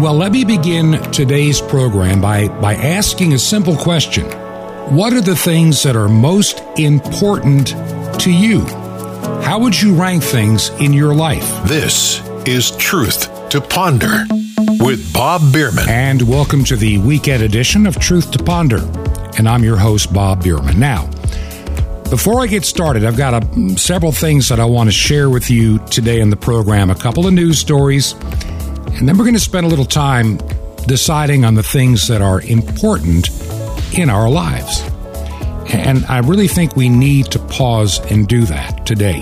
Well, let me begin today's program by, by asking a simple question. What are the things that are most important to you? How would you rank things in your life? This is Truth to Ponder with Bob Bierman. And welcome to the weekend edition of Truth to Ponder. And I'm your host, Bob Bierman. Now, before I get started, I've got a, several things that I want to share with you today in the program, a couple of news stories and then we're going to spend a little time deciding on the things that are important in our lives. And I really think we need to pause and do that today.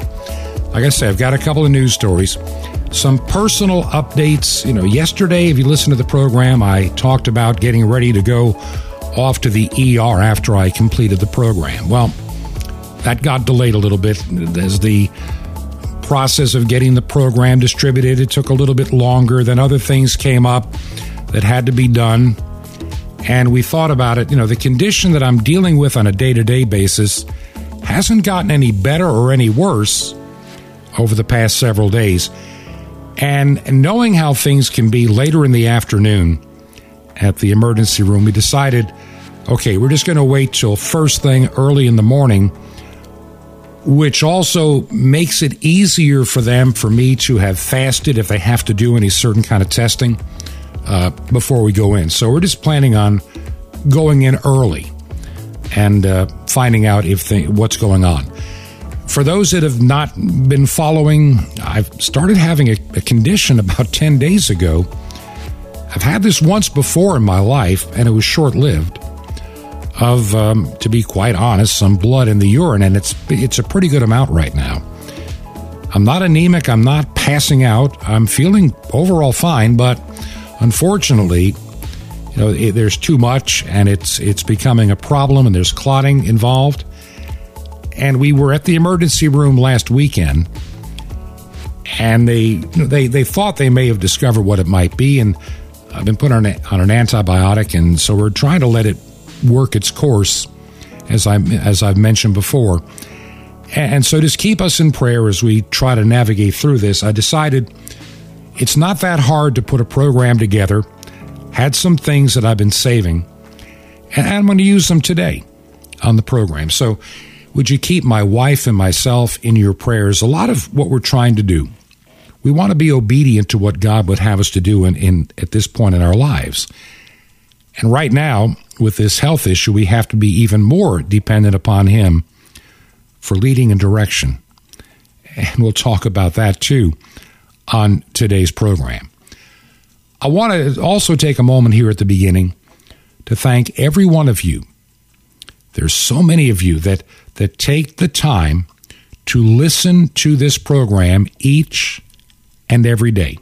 Like I said, I've got a couple of news stories, some personal updates. You know, yesterday, if you listen to the program, I talked about getting ready to go off to the ER after I completed the program. Well, that got delayed a little bit as the process of getting the program distributed. It took a little bit longer. Then other things came up that had to be done. And we thought about it. You know, the condition that I'm dealing with on a day to day basis hasn't gotten any better or any worse over the past several days. And knowing how things can be later in the afternoon at the emergency room, we decided okay, we're just going to wait till first thing early in the morning which also makes it easier for them for me to have fasted if they have to do any certain kind of testing uh, before we go in. So we're just planning on going in early and uh, finding out if they, what's going on. For those that have not been following, I've started having a, a condition about 10 days ago. I've had this once before in my life, and it was short lived of, um, to be quite honest, some blood in the urine, and it's it's a pretty good amount right now. I'm not anemic. I'm not passing out. I'm feeling overall fine, but unfortunately, you know, it, there's too much, and it's it's becoming a problem, and there's clotting involved. And we were at the emergency room last weekend, and they they they thought they may have discovered what it might be, and I've been put on, on an antibiotic, and so we're trying to let it work its course, as I as I've mentioned before. And so, just keep us in prayer as we try to navigate through this. I decided it's not that hard to put a program together. Had some things that I've been saving, and I'm going to use them today on the program. So, would you keep my wife and myself in your prayers? A lot of what we're trying to do, we want to be obedient to what God would have us to do in, in at this point in our lives. And right now, with this health issue, we have to be even more dependent upon Him for leading and direction. And we'll talk about that too on today's program. I want to also take a moment here at the beginning to thank every one of you. There's so many of you that, that take the time to listen to this program each and every day.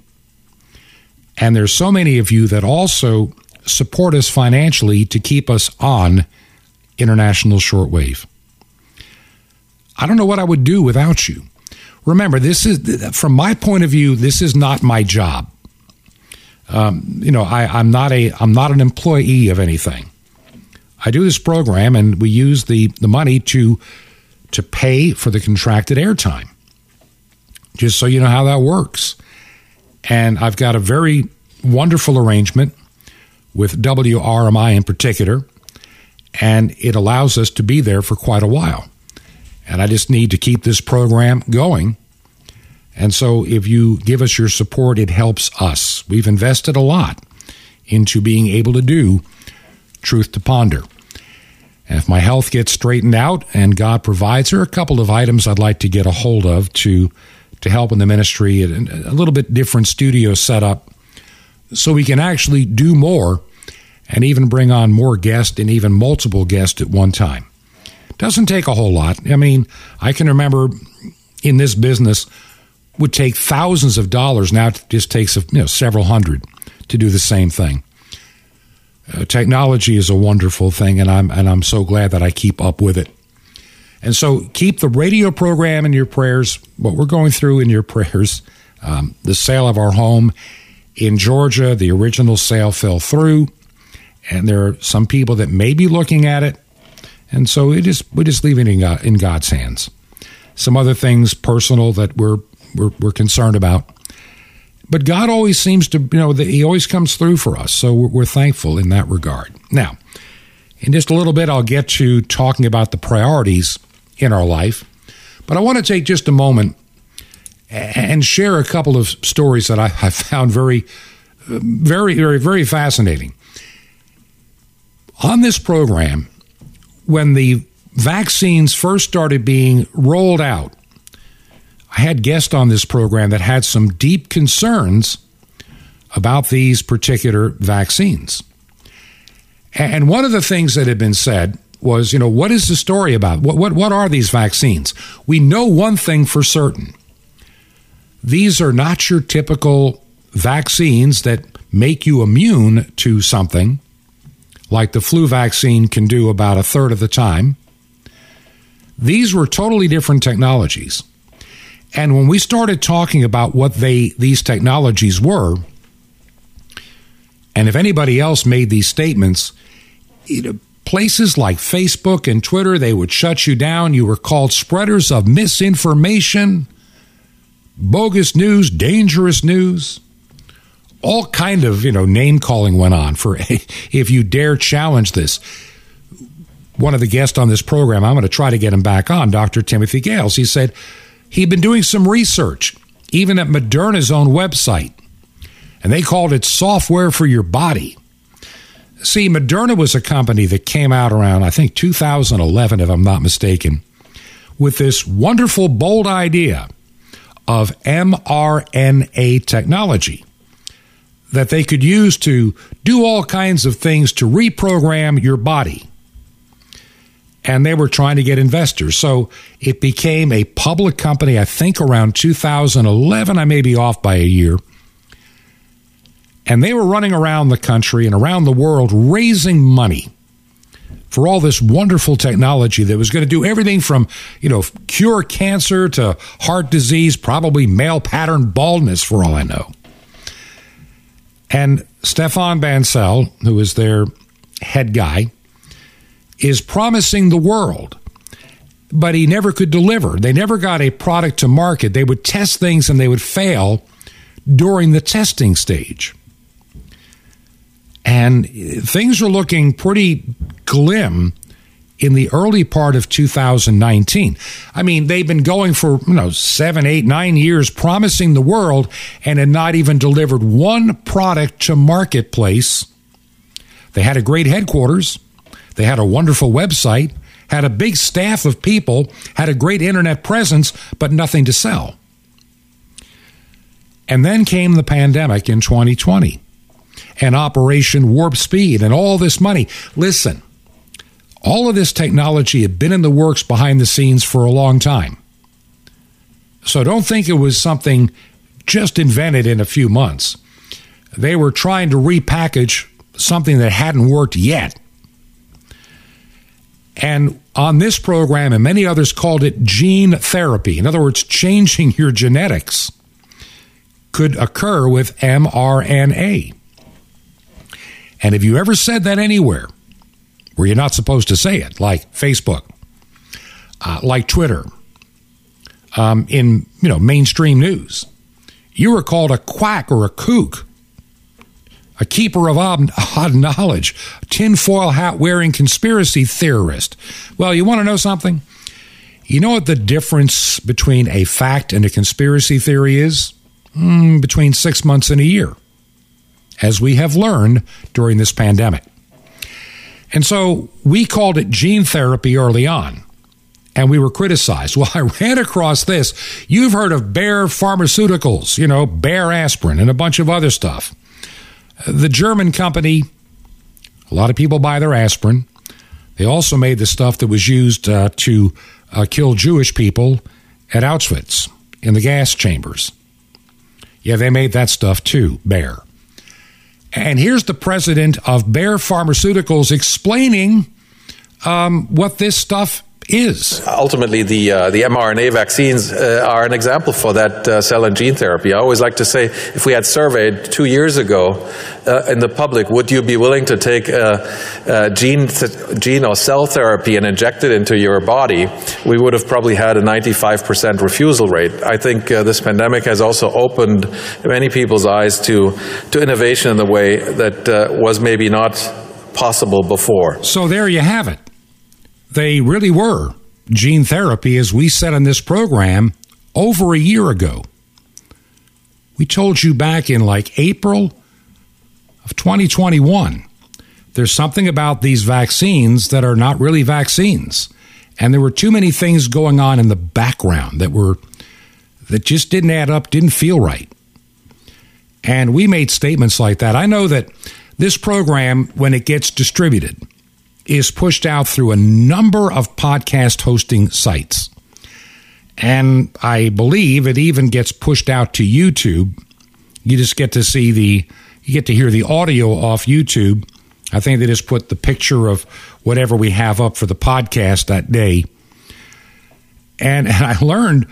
And there's so many of you that also support us financially to keep us on international shortwave. I don't know what I would do without you. Remember, this is from my point of view. This is not my job. Um, you know, I, am not a I'm not an employee of anything. I do this program, and we use the the money to to pay for the contracted airtime. Just so you know how that works. And I've got a very wonderful arrangement with WRMI in particular, and it allows us to be there for quite a while. And I just need to keep this program going. And so if you give us your support, it helps us. We've invested a lot into being able to do Truth to Ponder. And if my health gets straightened out and God provides, there are a couple of items I'd like to get a hold of to to help in the ministry. A little bit different studio setup so we can actually do more and even bring on more guests and even multiple guests at one time. Doesn't take a whole lot. I mean, I can remember in this business would take thousands of dollars. Now it just takes you know, several hundred to do the same thing. Uh, technology is a wonderful thing, and I'm and I'm so glad that I keep up with it. And so keep the radio program in your prayers. What we're going through in your prayers. Um, the sale of our home in Georgia, the original sale fell through, and there are some people that may be looking at it, and so it is we just leave it in, God, in God's hands. Some other things personal that we're, we're we're concerned about. but God always seems to, you know, He always comes through for us. So we're, we're thankful in that regard. Now, in just a little bit, I'll get to talking about the priorities in our life. But I want to take just a moment and share a couple of stories that I, I found very, very, very, very fascinating. On this program, when the vaccines first started being rolled out, I had guests on this program that had some deep concerns about these particular vaccines. And one of the things that had been said was, you know, what is the story about? What, what, what are these vaccines? We know one thing for certain these are not your typical vaccines that make you immune to something, like the flu vaccine can do about a third of the time. These were totally different technologies. And when we started talking about what they these technologies were, and if anybody else made these statements, you know, places like Facebook and Twitter, they would shut you down. You were called spreaders of misinformation, bogus news, dangerous news. All kind of, you know, name calling went on for if you dare challenge this. One of the guests on this program, I'm going to try to get him back on, Dr. Timothy Gales. He said he'd been doing some research, even at Moderna's own website, and they called it software for your body. See, Moderna was a company that came out around, I think, 2011, if I'm not mistaken, with this wonderful, bold idea of mRNA technology that they could use to do all kinds of things to reprogram your body. And they were trying to get investors. So it became a public company, I think around 2011. I may be off by a year. And they were running around the country and around the world raising money for all this wonderful technology that was going to do everything from, you know, cure cancer to heart disease, probably male pattern baldness for all I know. And Stefan Bancel, who is their head guy, is promising the world, but he never could deliver. They never got a product to market. They would test things and they would fail during the testing stage. And things are looking pretty glim in the early part of 2019. I mean, they've been going for, you know, seven, eight, nine years promising the world and had not even delivered one product to marketplace. They had a great headquarters. They had a wonderful website, had a big staff of people, had a great internet presence, but nothing to sell. And then came the pandemic in 2020 and Operation Warp Speed and all this money. Listen, all of this technology had been in the works behind the scenes for a long time. So don't think it was something just invented in a few months. They were trying to repackage something that hadn't worked yet. And on this program, and many others called it gene therapy. In other words, changing your genetics could occur with mRNA. And if you ever said that anywhere where you're not supposed to say it, like Facebook, uh, like Twitter, um, in you know mainstream news, you were called a quack or a kook, a keeper of odd, knowledge, tinfoil hat wearing conspiracy theorist. Well, you want to know something? You know what the difference between a fact and a conspiracy theory is? Mm, between six months and a year as we have learned during this pandemic. And so we called it gene therapy early on, and we were criticized. Well, I ran across this. You've heard of Bayer Pharmaceuticals, you know, Bayer aspirin, and a bunch of other stuff. The German company, a lot of people buy their aspirin. They also made the stuff that was used uh, to uh, kill Jewish people at Auschwitz in the gas chambers. Yeah, they made that stuff too, Bayer. And here's the president of Bayer Pharmaceuticals explaining um, what this stuff is. Ultimately, the uh, the mRNA vaccines uh, are an example for that uh, cell and gene therapy. I always like to say, if we had surveyed two years ago uh, in the public, would you be willing to take a, a gene th- gene or cell therapy and inject it into your body? We would have probably had a 95% refusal rate. I think uh, this pandemic has also opened many people's eyes to to innovation in the way that uh, was maybe not possible before. So there you have it they really were gene therapy, as we said on this program over a year ago. We told you back in like April of 2021 there's something about these vaccines that are not really vaccines. And there were too many things going on in the background that were that just didn't add up, didn't feel right. And we made statements like that. I know that this program, when it gets distributed, is pushed out through a number of podcast hosting sites. And I believe it even gets pushed out to YouTube. You just get to see the, you get to hear the audio off YouTube. I think they just put the picture of whatever we have up for the podcast that day. And, and I learned,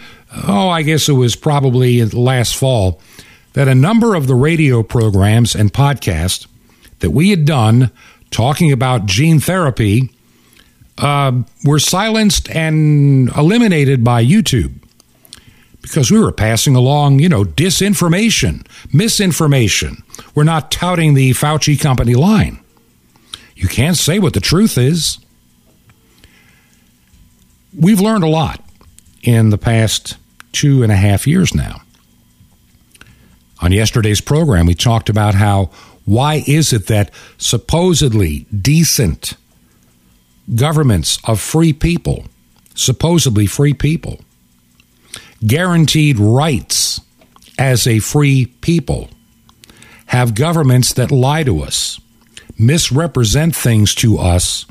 oh, I guess it was probably last fall, that a number of the radio programs and podcasts that we had done talking about gene therapy uh, were silenced and eliminated by YouTube because we were passing along, you know, disinformation, misinformation. We're not touting the Fauci company line. You can't say what the truth is. We've learned a lot in the past two and a half years now. On yesterday's program, we talked about how why is it that supposedly decent governments of free people, supposedly free people, guaranteed rights as a free people, have governments that lie to us, misrepresent things to us,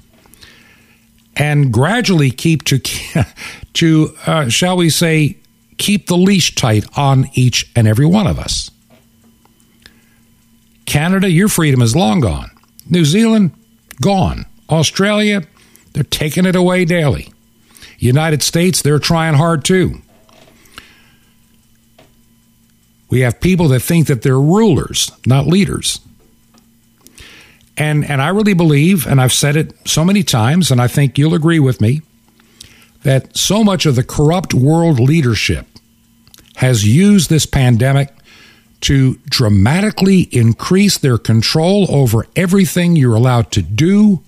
and gradually keep to, to uh, shall we say, keep the leash tight on each and every one of us? Canada, your freedom is long gone. New Zealand, gone. Australia, they're taking it away daily. United States, they're trying hard too. We have people that think that they're rulers, not leaders. And and I really believe, and I've said it so many times, and I think you'll agree with me, that so much of the corrupt world leadership has used this pandemic to dramatically increase their control over everything you're allowed to do,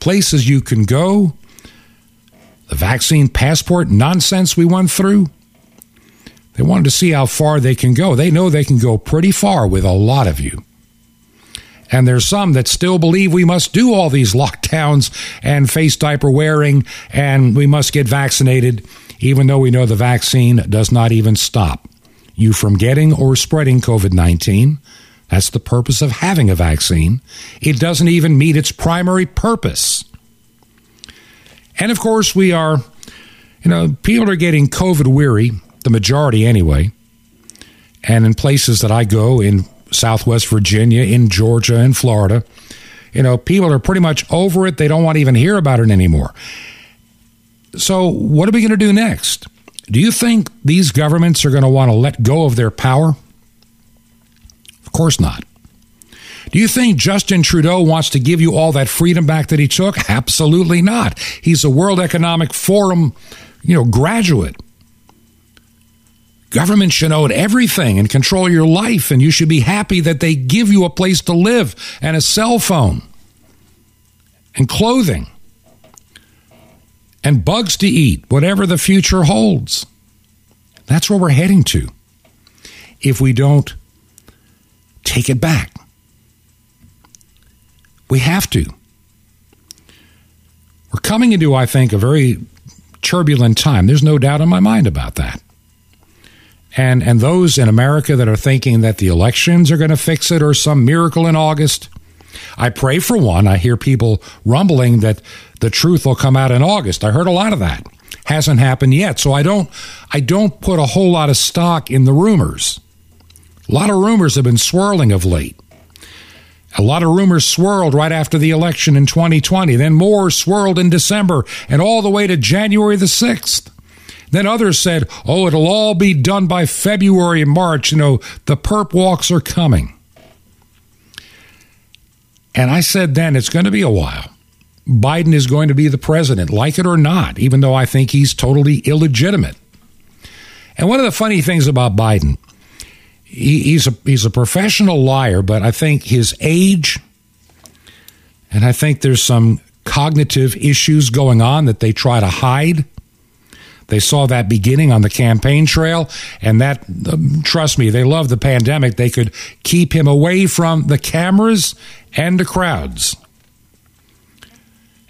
places you can go, the vaccine passport nonsense we went through. They wanted to see how far they can go. They know they can go pretty far with a lot of you. And there's some that still believe we must do all these lockdowns and face diaper wearing and we must get vaccinated, even though we know the vaccine does not even stop you from getting or spreading COVID 19. That's the purpose of having a vaccine. It doesn't even meet its primary purpose. And of course, we are, you know, people are getting COVID weary, the majority anyway. And in places that I go in Southwest Virginia, in Georgia, in Florida, you know, people are pretty much over it. They don't want to even hear about it anymore. So, what are we going to do next? Do you think these governments are going to want to let go of their power? Of course not. Do you think Justin Trudeau wants to give you all that freedom back that he took? Absolutely not. He's a World Economic Forum, you know, graduate. Government should own everything and control your life, and you should be happy that they give you a place to live and a cell phone and clothing and bugs to eat, whatever the future holds. That's where we're heading to if we don't take it back. We have to. We're coming into, I think, a very turbulent time. There's no doubt in my mind about that. And and those in America that are thinking that the elections are going to fix it or some miracle in August, I pray for one. I hear people rumbling that the truth will come out in August. I heard a lot of that. Hasn't happened yet. So I don't I don't put a whole lot of stock in the rumors. A lot of rumors have been swirling of late. A lot of rumors swirled right after the election in 2020. Then more swirled in December and all the way to January the 6th. Then others said, oh, it'll all be done by February and March. You know, the perp walks are coming. And I said then, it's going to be a while. Biden is going to be the president, like it or not, even though I think he's totally illegitimate. And one of the funny things about Biden, he, he's a he's a professional liar, but I think his age, and I think there's some cognitive issues going on that they try to hide. They saw that beginning on the campaign trail, and that, um, trust me, they love the pandemic. They could keep him away from the cameras and the crowds.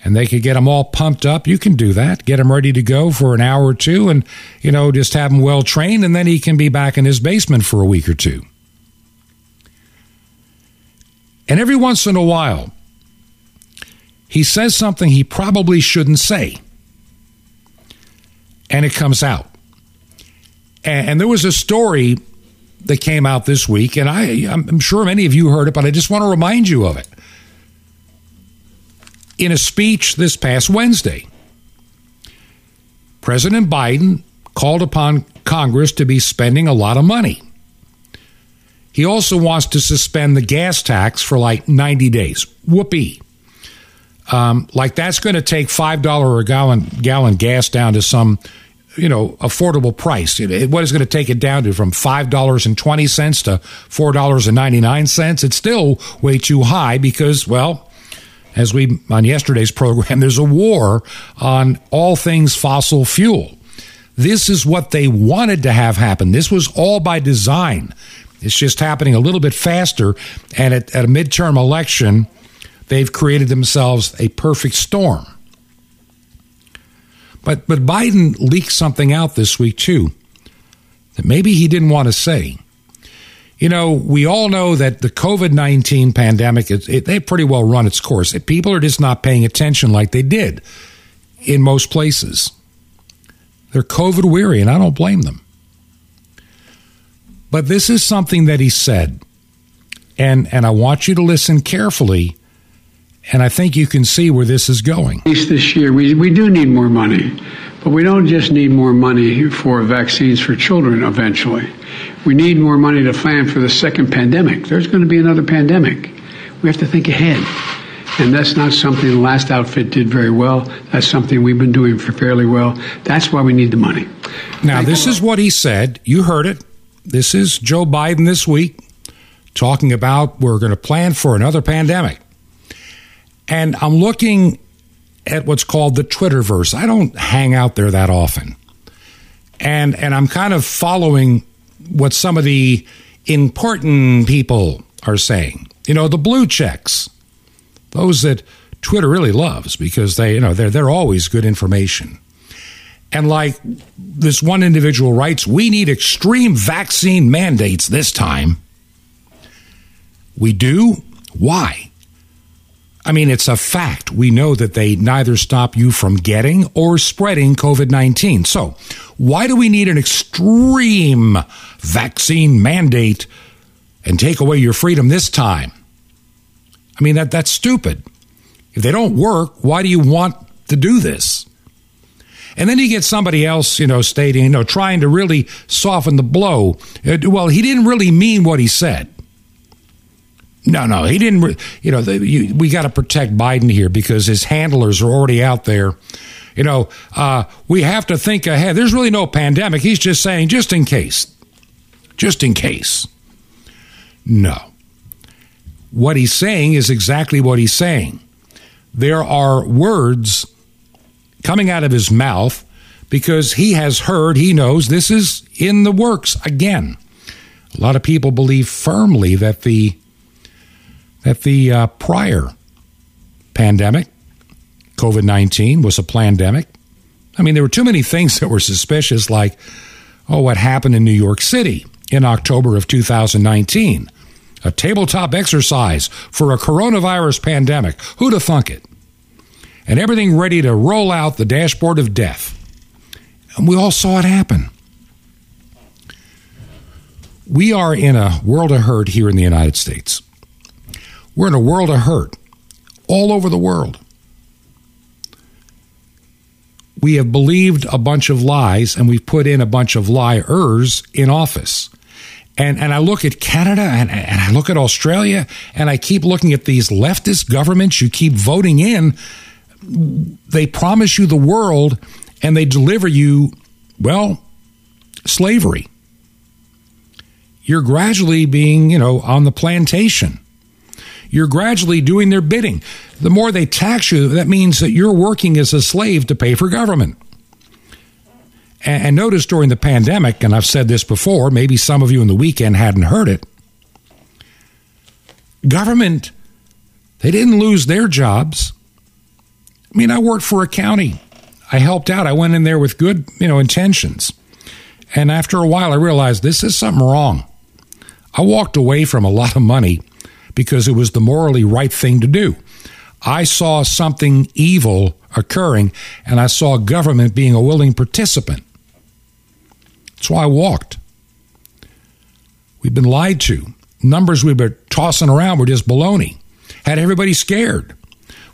And they could get him all pumped up. You can do that. Get him ready to go for an hour or two and, you know, just have him well trained, and then he can be back in his basement for a week or two. And every once in a while, he says something he probably shouldn't say and it comes out. And, and there was a story that came out this week, and I, I'm sure many of you heard it, but I just want to remind you of it. In a speech this past Wednesday, President Biden called upon Congress to be spending a lot of money. He also wants to suspend the gas tax for like 90 days. Whoopee. Um, like that's going to take $5 a gallon, gallon gas down to some you know, affordable price. What is going to take it down to from $5.20 to $4.99? It's still way too high because, well, as we on yesterday's program, there's a war on all things fossil fuel. This is what they wanted to have happen. This was all by design. It's just happening a little bit faster. And at, at a midterm election, they've created themselves a perfect storm. But but Biden leaked something out this week too that maybe he didn't want to say. You know, we all know that the COVID nineteen pandemic it, it, they pretty well run its course. People are just not paying attention like they did in most places. They're COVID weary, and I don't blame them. But this is something that he said, and and I want you to listen carefully and I think you can see where this is going. At least this year, we, we do need more money. But we don't just need more money for vaccines for children eventually. We need more money to plan for the second pandemic. There's going to be another pandemic. We have to think ahead. And that's not something the last outfit did very well. That's something we've been doing for fairly well. That's why we need the money. Now, this is what he said. You heard it. This is Joe Biden this week talking about we're going to plan for another pandemic. And I'm looking at what's called the Twitterverse. I don't hang out there that often. And and I'm kind of following what some of the important people are saying. You know, the blue checks. Those that Twitter really loves because they, you know, they're they're always good information. And like this one individual writes, we need extreme vaccine mandates this time. We do? Why? I mean, it's a fact. We know that they neither stop you from getting or spreading COVID 19. So, why do we need an extreme vaccine mandate and take away your freedom this time? I mean, that, that's stupid. If they don't work, why do you want to do this? And then you get somebody else, you know, stating, you know, trying to really soften the blow. Uh, well, he didn't really mean what he said. No, no, he didn't. You know, the, you, we got to protect Biden here because his handlers are already out there. You know, uh, we have to think ahead. There's really no pandemic. He's just saying, just in case. Just in case. No. What he's saying is exactly what he's saying. There are words coming out of his mouth because he has heard, he knows this is in the works again. A lot of people believe firmly that the that the uh, prior pandemic, COVID 19, was a pandemic. I mean, there were too many things that were suspicious, like, oh, what happened in New York City in October of 2019? A tabletop exercise for a coronavirus pandemic. Who'd have thunk it? And everything ready to roll out the dashboard of death. And we all saw it happen. We are in a world of hurt here in the United States We're in a world of hurt all over the world. We have believed a bunch of lies and we've put in a bunch of liars in office. And, and I look at Canada and, and I look at Australia and I keep looking at these leftist governments you keep voting in. They promise you the world and they deliver you, well, slavery. You're gradually being, you know, on the plantation. You're gradually doing their bidding. The more they tax you, that means that you're working as a slave to pay for government. And notice during the pandemic, and I've said this before, maybe some of you in the weekend hadn't heard it. Government, they didn't lose their jobs. I mean, I worked for a county. I helped out. I went in there with good, you know, intentions. And after a while, I realized this is something wrong. I walked away from a lot of money because it was the morally right thing to do. I saw something evil occurring, and I saw government being a willing participant. That's why I walked. We've been lied to. Numbers we've been tossing around were just baloney. Had everybody scared.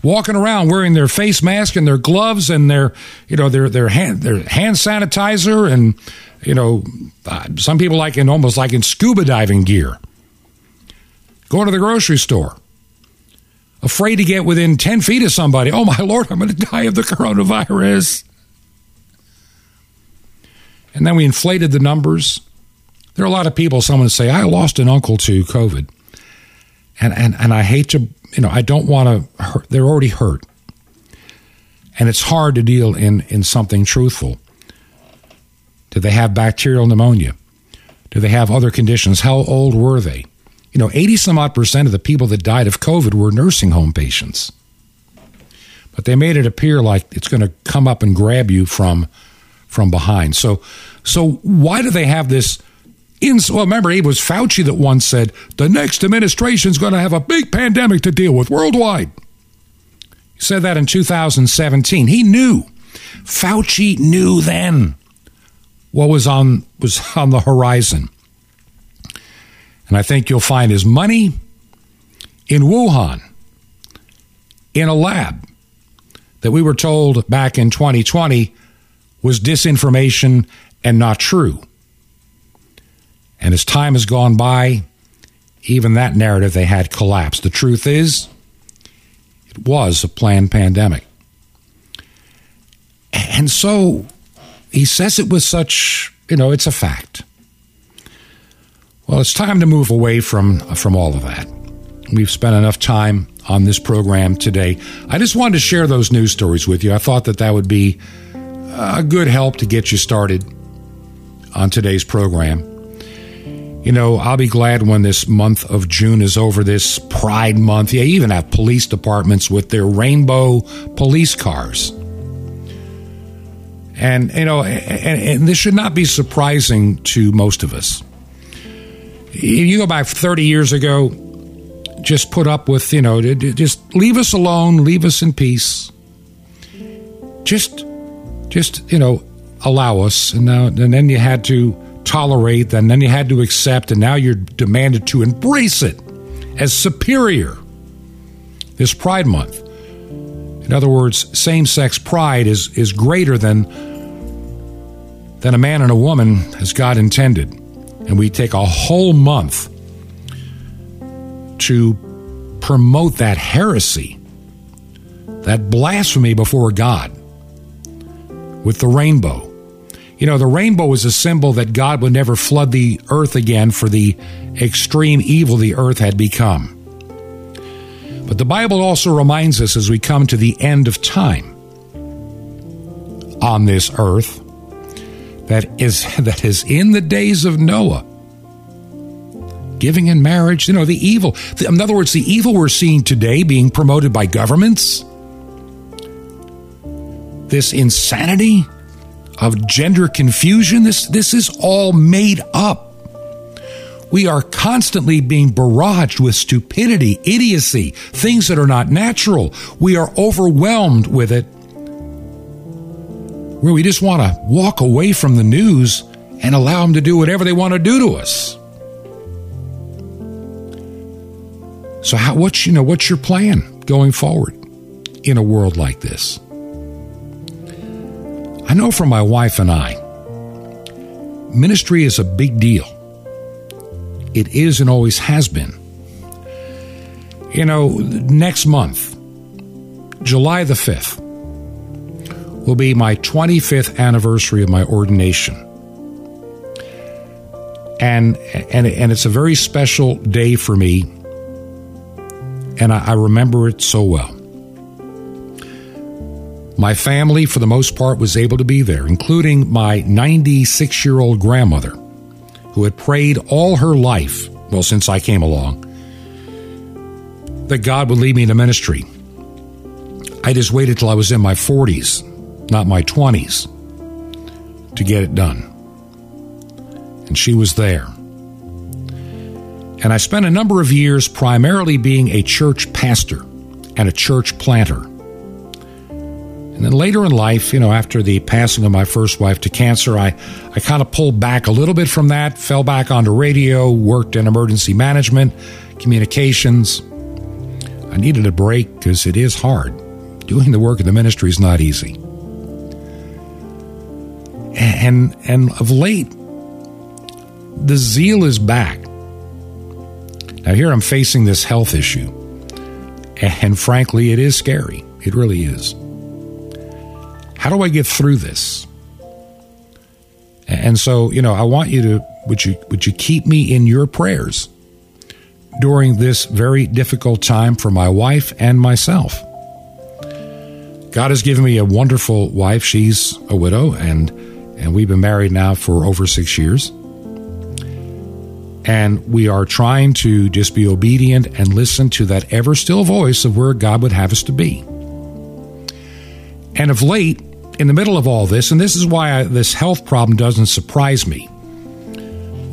Walking around wearing their face mask and their gloves and their, you know, their their hand their hand sanitizer and, you know, uh, some people like in almost like in scuba diving gear. Going to the grocery store, afraid to get within ten feet of somebody. Oh my lord, I'm going to die of the coronavirus. And then we inflated the numbers. There are a lot of people, someone say, I lost an uncle to COVID. And, and, and I hate to, you know, I don't want to hurt. They're already hurt. And it's hard to deal in, in something truthful. Did they have bacterial pneumonia? Do they have other conditions? How old were they? You know, 80 some odd percent of the people that died of COVID were nursing home patients. But they made it appear like it's going to come up and grab you from from behind. So, so why do they have this? In, well, remember, it was Fauci that once said the next administration is going to have a big pandemic to deal with worldwide. He said that in 2017. He knew. Fauci knew then what was on was on the horizon. And I think you'll find his money in Wuhan in a lab that we were told back in 2020 was disinformation and not true. And as time has gone by, even that narrative they had collapsed. The truth is, it was a planned pandemic. And so he says it with such, you know, it's a fact. Well, it's time to move away from from all of that. We've spent enough time on this program today. I just wanted to share those news stories with you. I thought that that would be a good help to get you started on today's program. You know, I'll be glad when this month of June is over, this Pride Month. Yeah, even have police departments with their rainbow police cars. And, you know, and, and this should not be surprising to most of us. You go back 30 years ago, just put up with, you know, just leave us alone, leave us in peace. Just just you know allow us. And now and then you had to tolerate and then you had to accept and now you're demanded to embrace it as superior this pride month. In other words same-sex pride is is greater than than a man and a woman as god intended and we take a whole month to promote that heresy that blasphemy before god with the rainbow. You know, the rainbow is a symbol that God would never flood the earth again for the extreme evil the earth had become. But the Bible also reminds us as we come to the end of time on this earth that is that is in the days of Noah giving in marriage you know the evil in other words the evil we're seeing today being promoted by governments this insanity of gender confusion, this, this is all made up. We are constantly being barraged with stupidity, idiocy, things that are not natural. We are overwhelmed with it where we just want to walk away from the news and allow them to do whatever they want to do to us. So, how, what's you know what's your plan going forward in a world like this? I know for my wife and I, ministry is a big deal. It is and always has been. You know, next month, July the 5th, will be my 25th anniversary of my ordination. And, and, and it's a very special day for me, and I, I remember it so well. My family, for the most part, was able to be there, including my 96 year old grandmother, who had prayed all her life, well, since I came along, that God would lead me into ministry. I just waited till I was in my 40s, not my 20s, to get it done. And she was there. And I spent a number of years primarily being a church pastor and a church planter. And then later in life, you know, after the passing of my first wife to cancer, I, I kind of pulled back a little bit from that, fell back onto radio, worked in emergency management, communications. I needed a break because it is hard. Doing the work of the ministry is not easy. And, and of late, the zeal is back. Now, here I'm facing this health issue. And frankly, it is scary. It really is. How do I get through this? And so, you know, I want you to would you would you keep me in your prayers during this very difficult time for my wife and myself? God has given me a wonderful wife. She's a widow and and we've been married now for over 6 years. And we are trying to just be obedient and listen to that ever still voice of where God would have us to be. And of late, in the middle of all this, and this is why I, this health problem doesn't surprise me,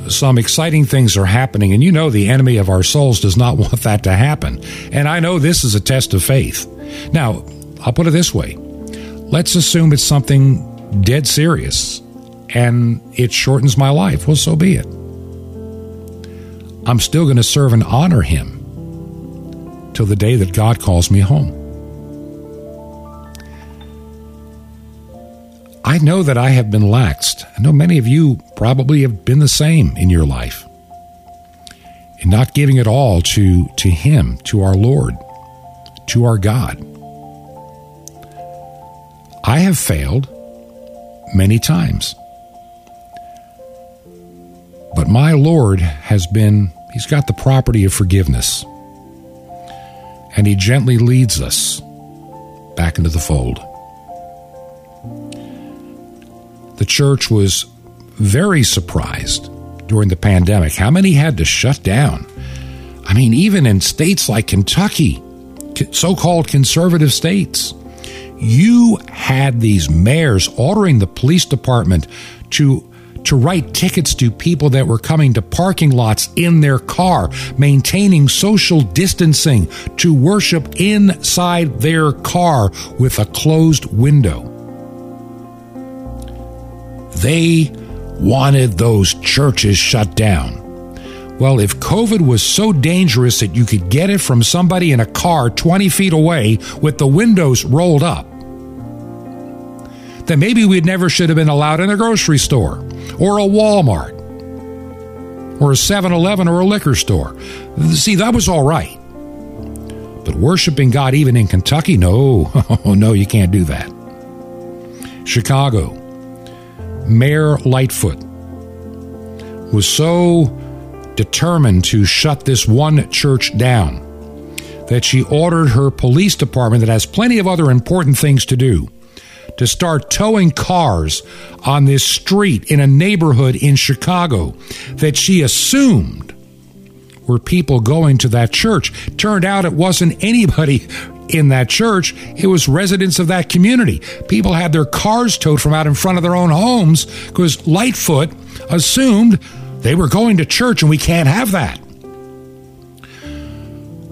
some exciting things are happening, and you know the enemy of our souls does not want that to happen. And I know this is a test of faith. Now, I'll put it this way let's assume it's something dead serious and it shortens my life. Well, so be it. I'm still going to serve and honor him till the day that God calls me home. I know that I have been laxed. I know many of you probably have been the same in your life. In not giving it all to, to Him, to our Lord, to our God. I have failed many times. But my Lord has been, He's got the property of forgiveness. And He gently leads us back into the fold the church was very surprised during the pandemic how many had to shut down. I mean, even in states like Kentucky, so called conservative states, you had these mayors ordering the police department to to write tickets to people that were coming to parking lots in their car, maintaining social distancing, to worship inside their car with a closed window. They wanted those churches shut down. Well, if COVID was so dangerous that you could get it from somebody in a car 20 feet away with the windows rolled up, then maybe we never should have been allowed in a grocery store or a Walmart or a 7 Eleven or a liquor store. See, that was all right. But worshiping God even in Kentucky, no, no, you can't do that. Chicago, Mayor Lightfoot was so determined to shut this one church down that she ordered her police department, that has plenty of other important things to do, to start towing cars on this street in a neighborhood in Chicago that she assumed were people going to that church. Turned out it wasn't anybody in that church, it was residents of that community. People had their cars towed from out in front of their own homes because Lightfoot assumed they were going to church and we can't have that.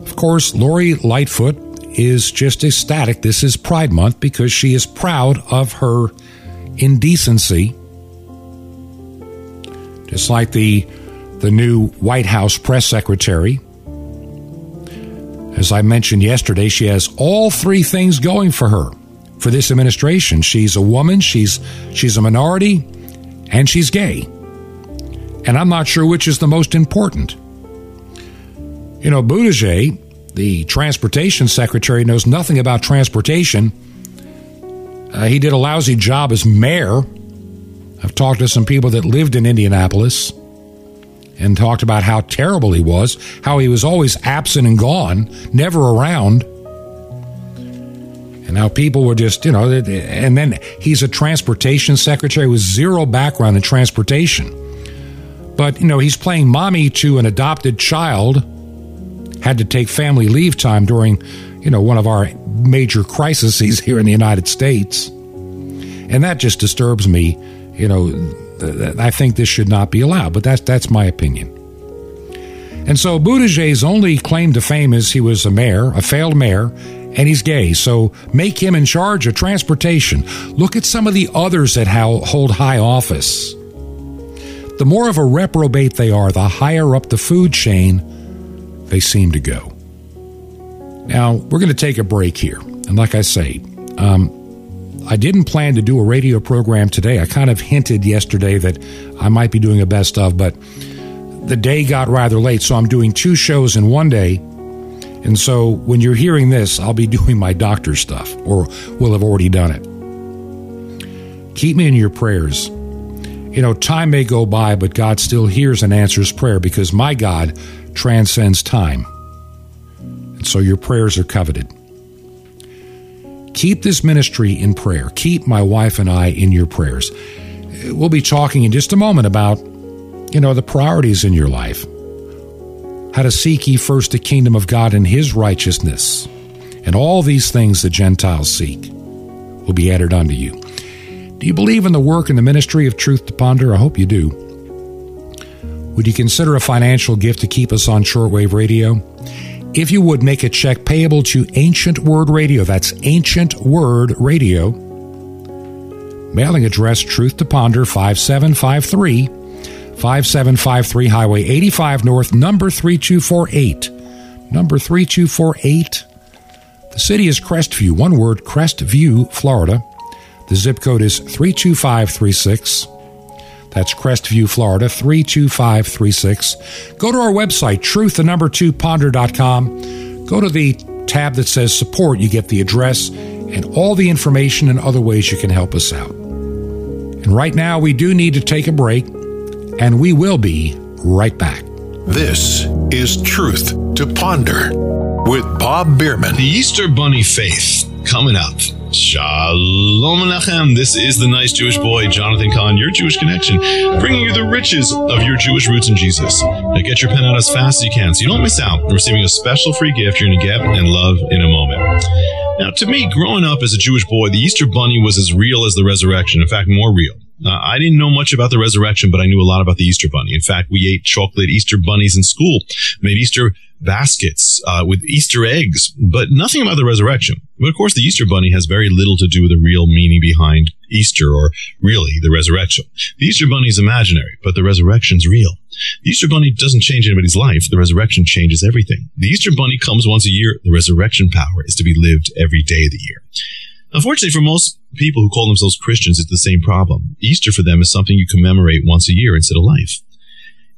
Of course, Lori Lightfoot is just ecstatic. This is Pride Month because she is proud of her indecency. Just like the the new White House press secretary As I mentioned yesterday, she has all three things going for her for this administration. She's a woman, she's she's a minority, and she's gay. And I'm not sure which is the most important. You know, Buttigieg, the transportation secretary, knows nothing about transportation. Uh, he did a lousy job as mayor. I've talked to some people that lived in Indianapolis and talked about how terrible he was, how he was always absent and gone, never around. And how people were just, you know, and then he's a transportation secretary with zero background in transportation. But, you know, he's playing mommy to an adopted child, had to take family leave time during, you know, one of our major crises here in the United States. And that just disturbs me. You know, I think this should not be allowed, but that's, that's my opinion. And so Buttigieg's only claim to fame is he was a mayor, a failed mayor, and he's gay. So make him in charge of transportation. Look at some of the others that hold high office. The more of a reprobate they are, the higher up the food chain they seem to go. Now, we're going to take a break here. And like I say, um, I didn't plan to do a radio program today. I kind of hinted yesterday that I might be doing a best of, but the day got rather late, so I'm doing two shows in one day. And so when you're hearing this, I'll be doing my doctor stuff, or will have already done it. Keep me in your prayers. You know, time may go by, but God still hears and answers prayer because my God transcends time. And so your prayers are coveted. Keep this ministry in prayer. Keep my wife and I in your prayers. We'll be talking in just a moment about, you know, the priorities in your life. How to seek ye first the kingdom of God and his righteousness. And all these things the Gentiles seek will be added unto you. Do you believe in the work and the ministry of Truth to Ponder? I hope you do. Would you consider a financial gift to keep us on shortwave radio? If you would make a check payable to Ancient Word Radio, that's Ancient Word Radio. Mailing address Truth to Ponder 5753, 5753 Highway 85 North, number 3248. Number 3248. The city is Crestview, one word, Crestview, Florida. The zip code is 32536. That's Crestview, Florida, 32536. Go to our website, truth, the number two, ponder.com. Go to the tab that says support. You get the address and all the information and other ways you can help us out. And right now, we do need to take a break, and we will be right back. This is Truth to Ponder with Bob Bierman. The Easter Bunny Faith coming up. Shalom Alechem. This is the nice Jewish boy, Jonathan Cahn, your Jewish connection, bringing you the riches of your Jewish roots in Jesus. Now get your pen out as fast as you can so you don't miss out on receiving a special free gift you're going to get and love in a moment. Now, to me, growing up as a Jewish boy, the Easter Bunny was as real as the resurrection. In fact, more real. Uh, I didn't know much about the resurrection, but I knew a lot about the Easter Bunny. In fact, we ate chocolate Easter bunnies in school, made Easter baskets uh, with Easter eggs, but nothing about the resurrection. But of course, the Easter Bunny has very little to do with the real meaning behind Easter, or really the resurrection. The Easter Bunny is imaginary, but the resurrection's real. The Easter Bunny doesn't change anybody's life. The resurrection changes everything. The Easter Bunny comes once a year. The resurrection power is to be lived every day of the year. Unfortunately, for most people who call themselves Christians, it's the same problem. Easter for them is something you commemorate once a year instead of life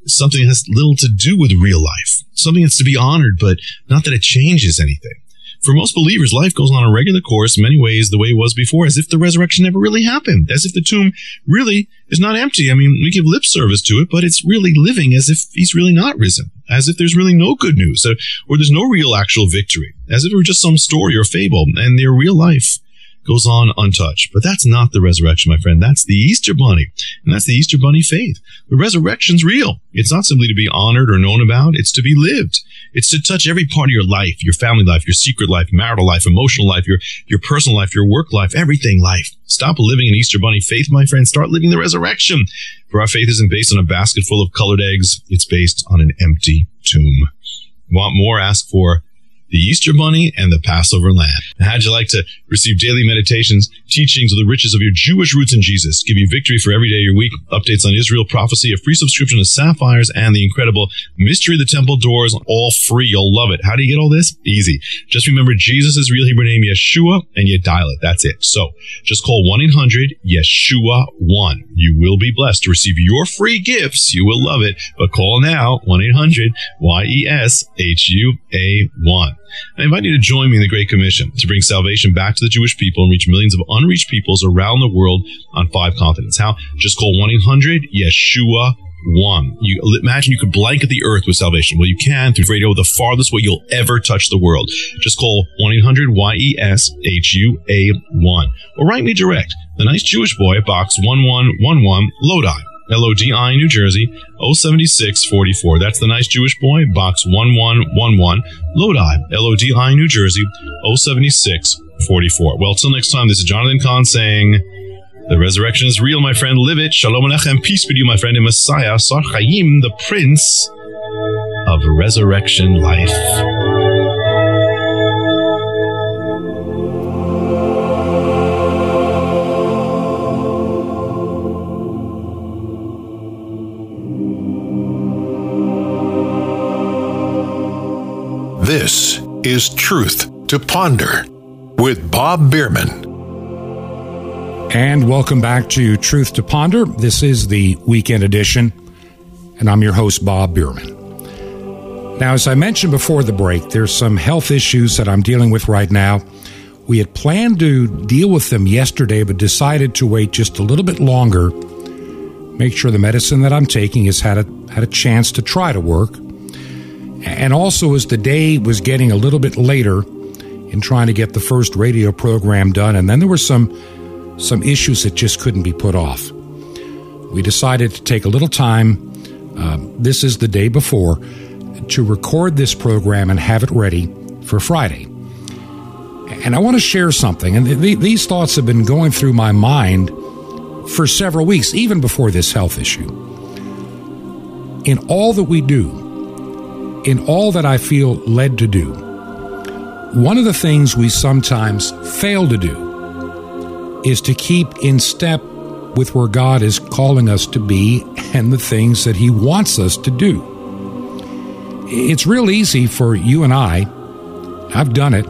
something that has little to do with real life, something that's to be honored, but not that it changes anything. For most believers, life goes on a regular course, many ways the way it was before, as if the resurrection never really happened, as if the tomb really is not empty. I mean, we give lip service to it, but it's really living as if he's really not risen, as if there's really no good news, or there's no real actual victory, as if it were just some story or fable, and their real life goes on untouched. But that's not the resurrection, my friend. That's the Easter Bunny. And that's the Easter Bunny faith. The resurrection's real. It's not simply to be honored or known about. It's to be lived. It's to touch every part of your life, your family life, your secret life, marital life, emotional life, your, your personal life, your work life, everything life. Stop living an Easter Bunny faith, my friend. Start living the resurrection. For our faith isn't based on a basket full of colored eggs. It's based on an empty tomb. Want more? Ask for the Easter Bunny, and the Passover Lamb. how'd you like to receive daily meditations, teachings of the riches of your Jewish roots in Jesus, give you victory for every day of your week, updates on Israel prophecy, a free subscription to Sapphires, and the incredible Mystery of the Temple Doors, all free. You'll love it. How do you get all this? Easy. Just remember Jesus' real Hebrew name, Yeshua, and you dial it. That's it. So just call 1-800-YESHUA-1. You will be blessed to receive your free gifts. You will love it. But call now, 1-800-Y-E-S-H-U-A-1. I invite you to join me in the Great Commission to bring salvation back to the Jewish people and reach millions of unreached peoples around the world on five continents. How? Just call 1-800-YESHUA one. You imagine you could blanket the earth with salvation. Well, you can through radio, the farthest way you'll ever touch the world. Just call 1-800-YES-H-U-A-1 or write me direct. The nice Jewish boy, box 1111 Lodi. L-O-D-I, New Jersey, 07644. That's the nice Jewish boy, box 1111, Lodi, L-O-D-I, New Jersey, 07644. Well, till next time, this is Jonathan Cahn saying, the resurrection is real, my friend. Live it. Shalom Alechem. Peace to you, my friend, in Messiah, Sar Chaim, the Prince of Resurrection Life. This is Truth to Ponder with Bob Bierman. And welcome back to Truth to Ponder. This is the weekend edition, and I'm your host, Bob Bierman. Now, as I mentioned before the break, there's some health issues that I'm dealing with right now. We had planned to deal with them yesterday, but decided to wait just a little bit longer, make sure the medicine that I'm taking has had a, had a chance to try to work and also, as the day was getting a little bit later in trying to get the first radio program done, and then there were some some issues that just couldn't be put off. We decided to take a little time. Uh, this is the day before to record this program and have it ready for Friday. And I want to share something, and th- these thoughts have been going through my mind for several weeks, even before this health issue. In all that we do, in all that I feel led to do, one of the things we sometimes fail to do is to keep in step with where God is calling us to be and the things that He wants us to do. It's real easy for you and I, I've done it,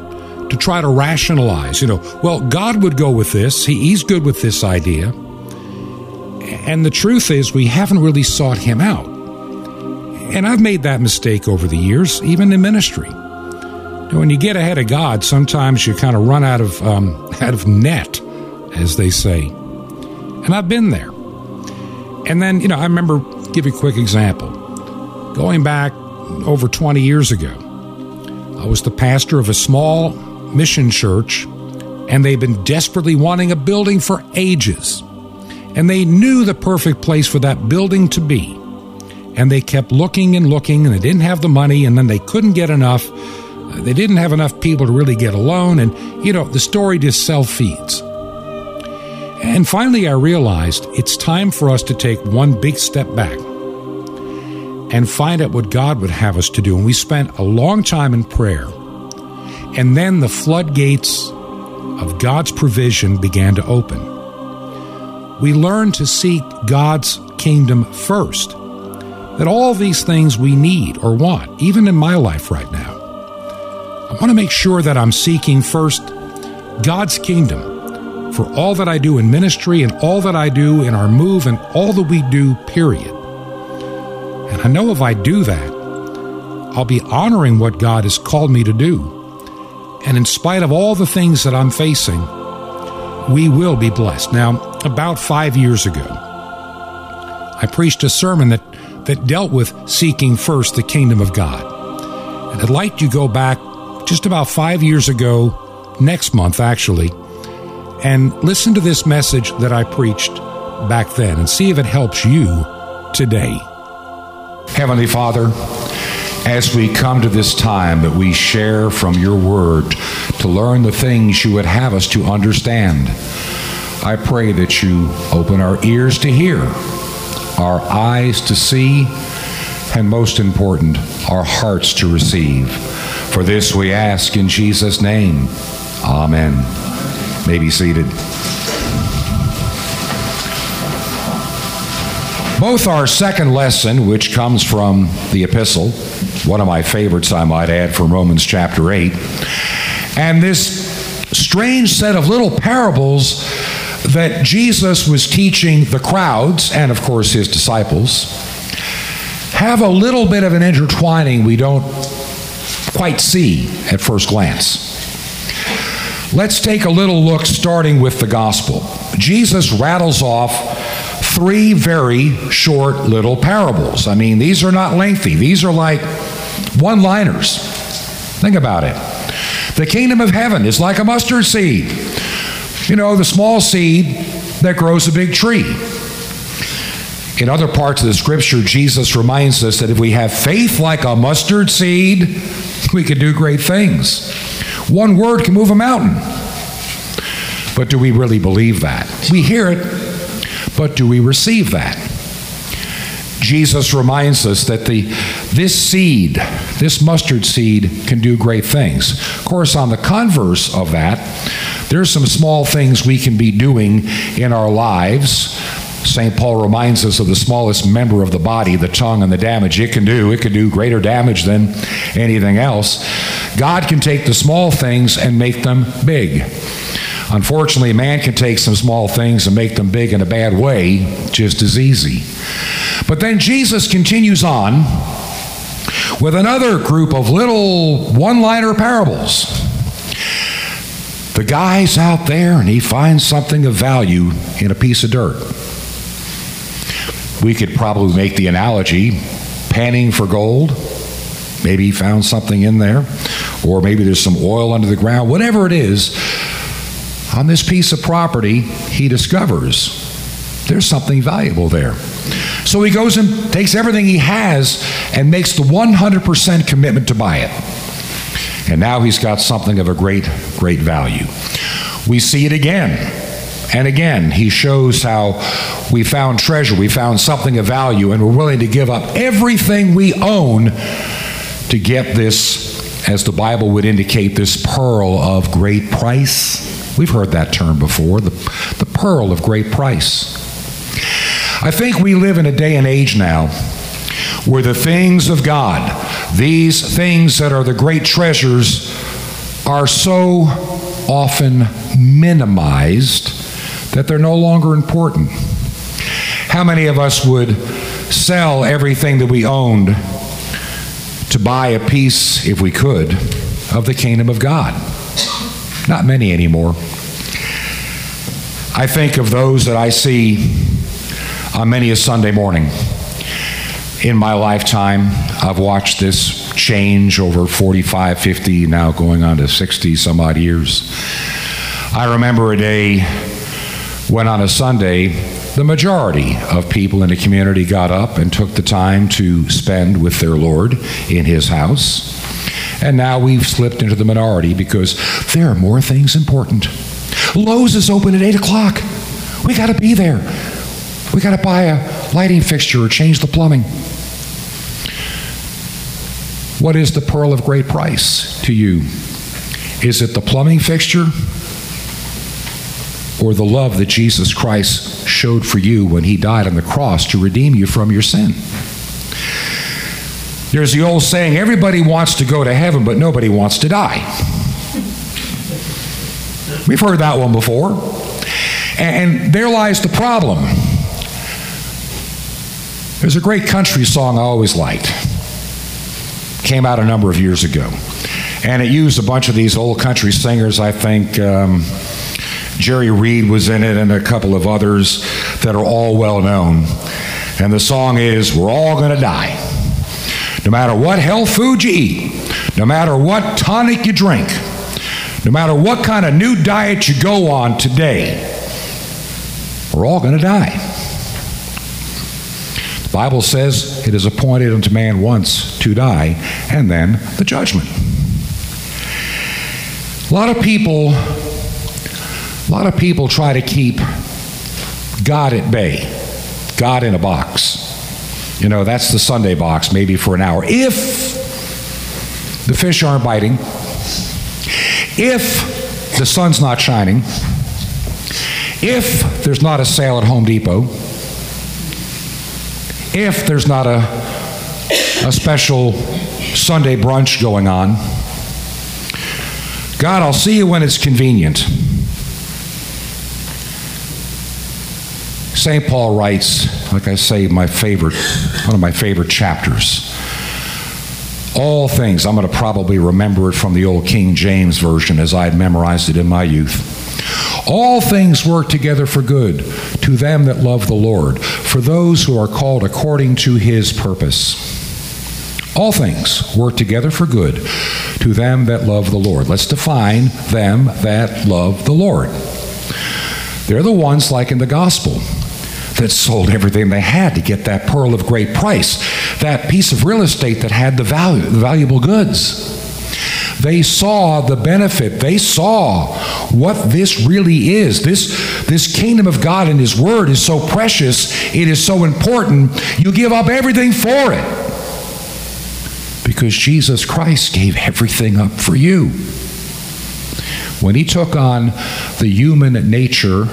to try to rationalize, you know, well, God would go with this, he, He's good with this idea. And the truth is, we haven't really sought Him out. And I've made that mistake over the years, even in ministry. When you get ahead of God, sometimes you kind of run out of um, out of net, as they say. And I've been there. And then, you know, I remember give you a quick example. Going back over 20 years ago, I was the pastor of a small mission church, and they've been desperately wanting a building for ages. And they knew the perfect place for that building to be and they kept looking and looking and they didn't have the money and then they couldn't get enough. Uh, they didn't have enough people to really get a loan and you know the story just self feeds and finally i realized it's time for us to take one big step back and find out what god would have us to do. And we spent a long time in prayer. And then the floodgates of god's provision began to open. We learned to seek god's kingdom first that all these things we need or want, even in my life right now, I want to make sure that I'm seeking first God's kingdom for all that I do in ministry and all that I do in our move and all that we do, period. And I know if I do that, I'll be honoring what God has called me to do. And in spite of all the things that I'm facing, we will be blessed. Now, about five years ago, I preached a sermon that that dealt with seeking first the kingdom of God. And I'd like you to go back just about five years ago, next month actually, and listen to this message that I preached back then and see if it helps you today. Heavenly Father, as we come to this time that we share from your word to learn the things you would have us to understand, I pray that you open our ears to hear our eyes to see, and most important, our hearts to receive. For this we ask in Jesus' name. Amen. May be seated. Both our second lesson, which comes from the epistle, one of my favorites, I might add, from Romans chapter 8, and this strange set of little parables that Jesus was teaching the crowds and, of course, his disciples have a little bit of an intertwining we don't quite see at first glance. Let's take a little look starting with the gospel. Jesus rattles off three very short little parables. I mean, these are not lengthy, these are like one liners. Think about it. The kingdom of heaven is like a mustard seed. You know, the small seed that grows a big tree. In other parts of the scripture, Jesus reminds us that if we have faith like a mustard seed, we can do great things. One word can move a mountain. But do we really believe that? We hear it, but do we receive that? Jesus reminds us that the, this seed, this mustard seed, can do great things. Of course, on the converse of that, there's some small things we can be doing in our lives. St. Paul reminds us of the smallest member of the body, the tongue, and the damage it can do. It can do greater damage than anything else. God can take the small things and make them big. Unfortunately, man can take some small things and make them big in a bad way just as easy. But then Jesus continues on with another group of little one liner parables. The guy's out there and he finds something of value in a piece of dirt. We could probably make the analogy panning for gold. Maybe he found something in there, or maybe there's some oil under the ground. Whatever it is, on this piece of property, he discovers there's something valuable there. So he goes and takes everything he has and makes the 100% commitment to buy it. And now he's got something of a great, great value. We see it again and again. He shows how we found treasure, we found something of value, and we're willing to give up everything we own to get this, as the Bible would indicate, this pearl of great price. We've heard that term before the, the pearl of great price. I think we live in a day and age now where the things of God, these things that are the great treasures, are so often minimized that they're no longer important. How many of us would sell everything that we owned to buy a piece, if we could, of the kingdom of God? Not many anymore. I think of those that I see on many a Sunday morning. In my lifetime, I've watched this change over 45, 50, now going on to 60 some odd years. I remember a day when on a Sunday, the majority of people in the community got up and took the time to spend with their Lord in His house. And now we've slipped into the minority because there are more things important. Lowe's is open at 8 o'clock. We got to be there. We got to buy a lighting fixture or change the plumbing. What is the pearl of great price to you? Is it the plumbing fixture or the love that Jesus Christ showed for you when he died on the cross to redeem you from your sin? There's the old saying everybody wants to go to heaven, but nobody wants to die. We've heard that one before. And there lies the problem. There's a great country song I always liked. Came out a number of years ago. And it used a bunch of these old country singers. I think um, Jerry Reed was in it and a couple of others that are all well known. And the song is We're All Gonna Die. No matter what health food you eat, no matter what tonic you drink, no matter what kind of new diet you go on today, we're all to die. Bible says it is appointed unto man once to die, and then the judgment. A lot of people, a lot of people try to keep God at bay, God in a box. You know, that's the Sunday box, maybe for an hour. If the fish aren't biting, if the sun's not shining, if there's not a sale at Home Depot, if there's not a, a special Sunday brunch going on, God, I'll see you when it's convenient. St. Paul writes, like I say, my favorite, one of my favorite chapters. All things, I'm going to probably remember it from the old King James Version as I had memorized it in my youth. All things work together for good to them that love the Lord, for those who are called according to his purpose. All things work together for good to them that love the Lord. Let's define them that love the Lord. They're the ones, like in the gospel, that sold everything they had to get that pearl of great price, that piece of real estate that had the value, the valuable goods. They saw the benefit. They saw what this really is. This, this kingdom of God and His Word is so precious, it is so important, you give up everything for it. Because Jesus Christ gave everything up for you. When He took on the human nature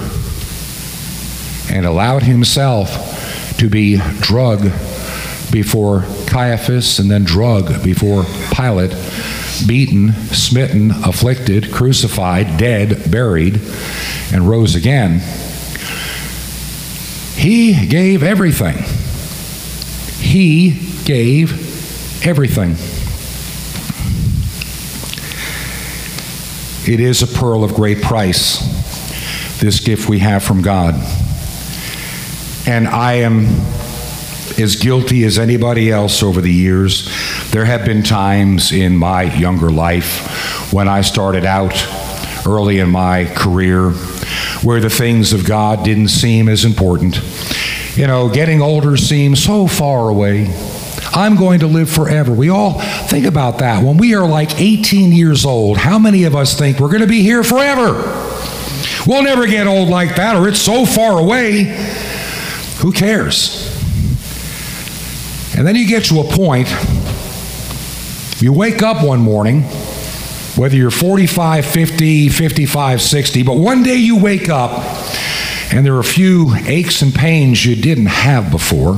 and allowed Himself to be drug before Caiaphas and then drug before Pilate, beaten, smitten, afflicted, crucified, dead, buried, and rose again, he gave everything. He gave everything. It is a pearl of great price, this gift we have from God. And I am as guilty as anybody else over the years. There have been times in my younger life when I started out early in my career where the things of God didn't seem as important. You know, getting older seems so far away. I'm going to live forever. We all think about that. When we are like 18 years old, how many of us think we're going to be here forever? We'll never get old like that, or it's so far away. Who cares? And then you get to a point, you wake up one morning, whether you're 45, 50, 55, 60, but one day you wake up and there are a few aches and pains you didn't have before.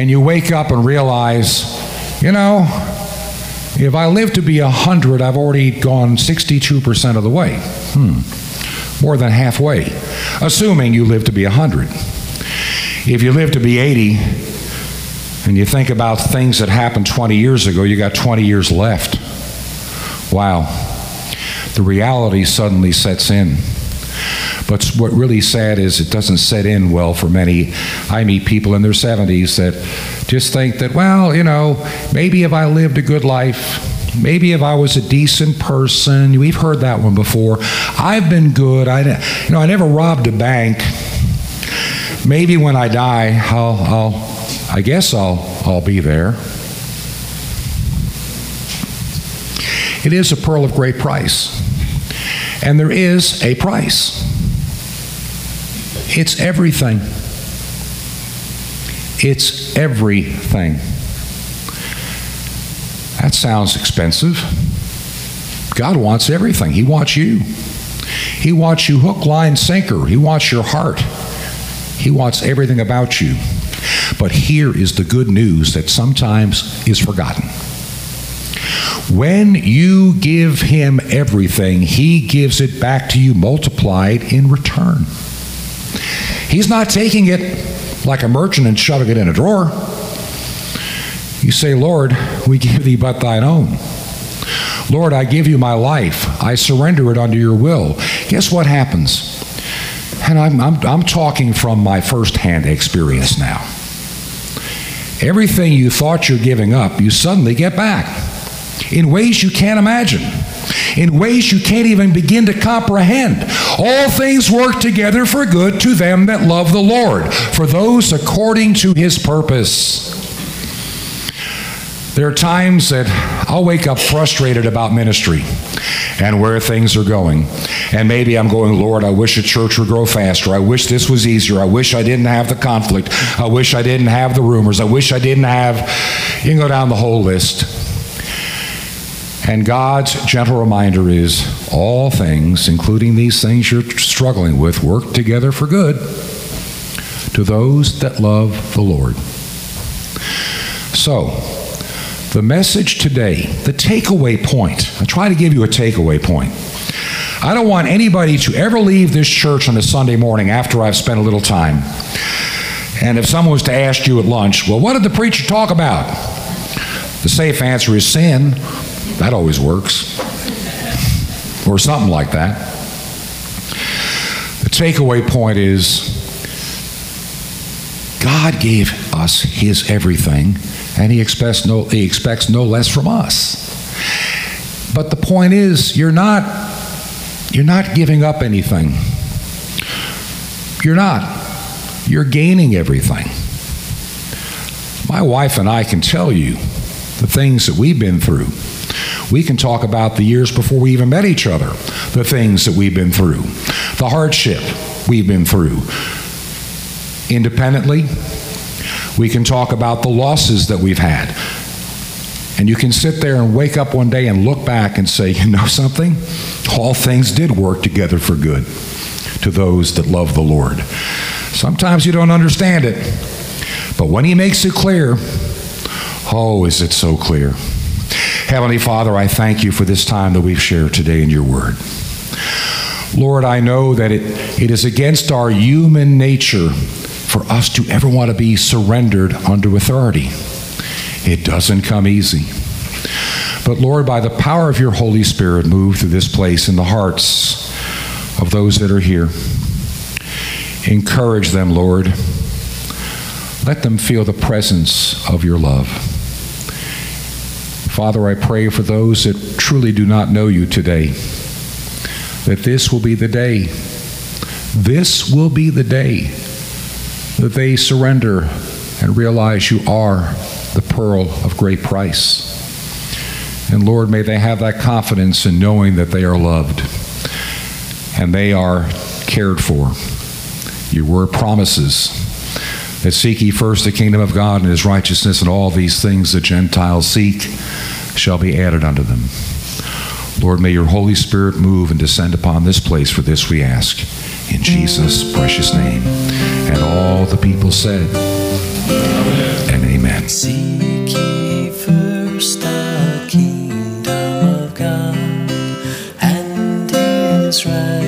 And you wake up and realize, you know, if I live to be 100, I've already gone 62% of the way. Hmm. More than halfway, assuming you live to be 100. If you live to be 80, and you think about things that happened 20 years ago, you got 20 years left. Wow. The reality suddenly sets in. But what really sad is it doesn't set in well for many. I meet people in their 70s that just think that, well, you know, maybe if I lived a good life, maybe if I was a decent person, we've heard that one before. I've been good. I, you know, I never robbed a bank. Maybe when I die, I'll, I'll I guess I'll, I'll be there. It is a pearl of great price. And there is a price. It's everything. It's everything. That sounds expensive. God wants everything. He wants you. He wants you hook, line, sinker. He wants your heart. He wants everything about you. But here is the good news that sometimes is forgotten. When you give him everything, he gives it back to you multiplied in return. He's not taking it like a merchant and shoving it in a drawer. You say, Lord, we give thee but thine own. Lord, I give you my life. I surrender it unto your will. Guess what happens? And I'm, I'm, I'm talking from my firsthand experience now. Everything you thought you're giving up, you suddenly get back in ways you can't imagine, in ways you can't even begin to comprehend. All things work together for good to them that love the Lord, for those according to his purpose. There are times that I'll wake up frustrated about ministry and where things are going. And maybe I'm going, Lord, I wish a church would grow faster. I wish this was easier. I wish I didn't have the conflict. I wish I didn't have the rumors. I wish I didn't have, you can go down the whole list. And God's gentle reminder is all things, including these things you're struggling with, work together for good to those that love the Lord. So, the message today, the takeaway point, I try to give you a takeaway point. I don't want anybody to ever leave this church on a Sunday morning after I've spent a little time. And if someone was to ask you at lunch, well, what did the preacher talk about? The safe answer is sin. That always works. Or something like that. The takeaway point is God gave us his everything, and he expects no, he expects no less from us. But the point is, you're not, you're not giving up anything. You're not. You're gaining everything. My wife and I can tell you the things that we've been through. We can talk about the years before we even met each other, the things that we've been through, the hardship we've been through, independently. We can talk about the losses that we've had. And you can sit there and wake up one day and look back and say, you know something? All things did work together for good to those that love the Lord. Sometimes you don't understand it, but when He makes it clear, oh, is it so clear? Heavenly Father, I thank you for this time that we've shared today in your word. Lord, I know that it, it is against our human nature for us to ever want to be surrendered under authority. It doesn't come easy. But Lord, by the power of your Holy Spirit, move through this place in the hearts of those that are here. Encourage them, Lord. Let them feel the presence of your love. Father, I pray for those that truly do not know you today, that this will be the day. This will be the day that they surrender and realize you are the pearl of great price. And Lord, may they have that confidence in knowing that they are loved and they are cared for. Your word promises that seek ye first the kingdom of God and his righteousness, and all these things the Gentiles seek shall be added unto them. Lord, may your Holy Spirit move and descend upon this place. For this we ask in Jesus' precious name. And all the people said, and amen. Seek ye first the kingdom of God and his righteousness,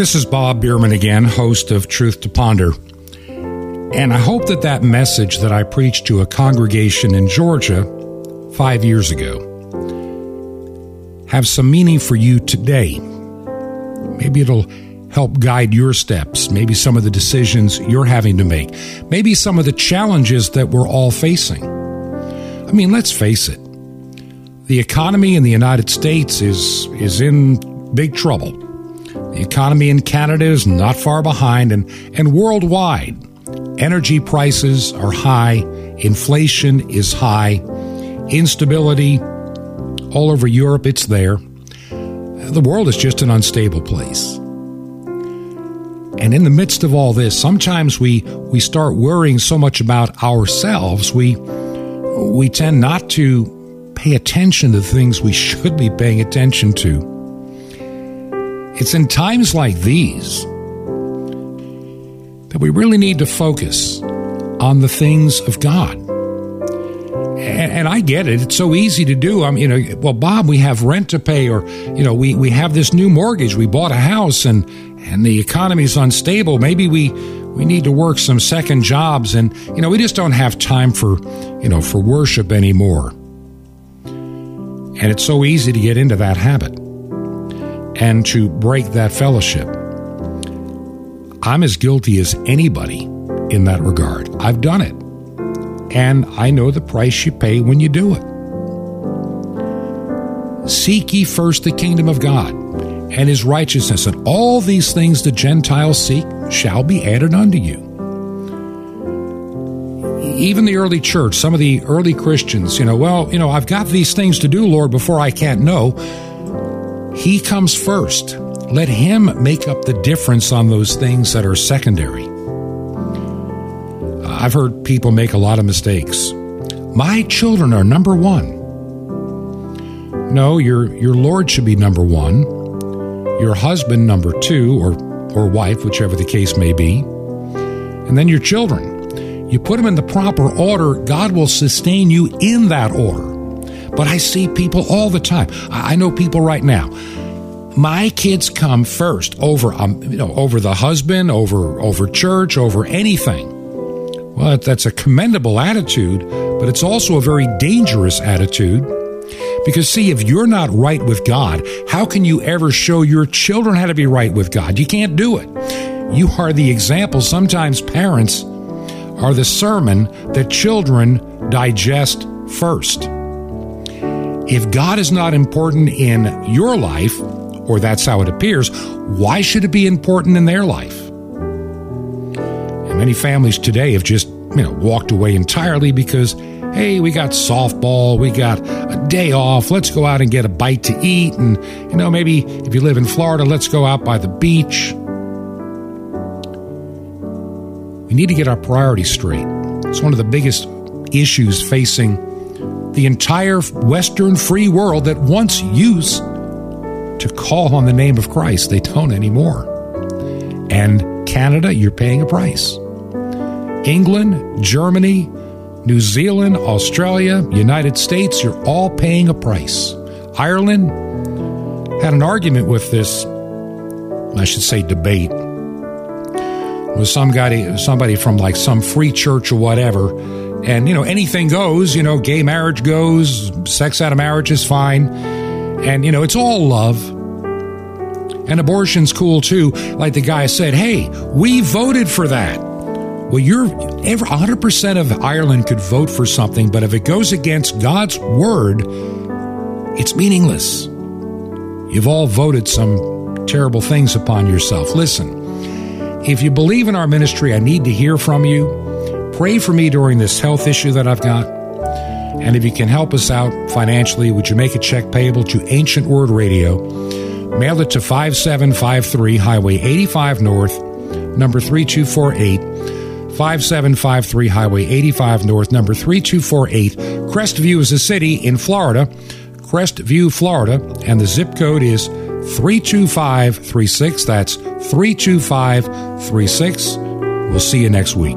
this is Bob Bierman again, host of Truth to Ponder. And I hope that that message that I preached to a congregation in Georgia five years ago have some meaning for you today. Maybe it'll help guide your steps, maybe some of the decisions you're having to make, maybe some of the challenges that we're all facing. I mean, let's face it. The economy in the United States is is in big trouble. Economy in Canada is not far behind and, and worldwide. Energy prices are high, inflation is high, instability all over Europe it's there. The world is just an unstable place. And in the midst of all this, sometimes we, we start worrying so much about ourselves, we, we tend not to pay attention to the things we should be paying attention to. It's in times like these that we really need to focus on the things of God. And, I get it. It's so easy to do. I'm, you know, well, Bob, we have rent to pay, or you know, we we have this new mortgage. We bought a house, and and the economy is unstable. Maybe we we need to work some second jobs, and you know, we just don't have time for you know for worship anymore. And it's so easy to get into that habit and to break that fellowship. I'm as guilty as anybody in that regard. I've done it. And I know the price you pay when you do it. Seek ye first the kingdom of God and his righteousness, and all these things the Gentiles seek shall be added unto you. Even the early church, some of the early Christians, you know, well, you know, I've got these things to do, Lord, before I can't know. He comes first. Let him make up the difference on those things that are secondary. Uh, I've heard people make a lot of mistakes. My children are number one. No, your your Lord should be number one. Your husband number two, or or wife, whichever the case may be, and then your children. You put them in the proper order, God will sustain you in that order. But I see people all the time. I know people right now. My kids come first over, um, you know, over the husband, over over church, over anything. Well, that's a commendable attitude, but it's also a very dangerous attitude. Because, see, if you're not right with God, how can you ever show your children how to be right with God? You can't do it. You are the example. Sometimes parents are the sermon that children digest first. If God is not important in your life, or that's how it appears, why should it be important in their life? And many families today have just, you know, walked away entirely because, hey, we got softball, we got a day off, let's go out and get a bite to eat. And, you know, maybe if you live in Florida, let's go out by the beach. We need to get our priorities straight. It's one of the biggest issues facing the entire Western free world that once used to call on the name of Christ. They don't anymore. And Canada, you're paying a price. England, Germany, New Zealand, Australia, United States, you're all paying a price. Ireland had an argument with this, I should say, debate with some guy, somebody from like some free church or whatever. And, you know, anything goes, you know, gay marriage goes, sex out of marriage is fine. And, you know, it's all love. And abortion's cool too. Like the guy said, hey, we voted for that. Well, you're every 100% of Ireland could vote for something, but if it goes against God's word, it's meaningless. You've all voted some terrible things upon yourself. Listen, if you believe in our ministry, I need to hear from you. Pray for me during this health issue that I've got. And if you can help us out financially, would you make a check payable to Ancient Word Radio? Mail it to 5753 Highway 85 North, number 3248. 5753 Highway 85 North, number 3248. Crestview is a city in Florida, Crestview, Florida, and the zip code is 32536. That's 32536. We'll see you next week.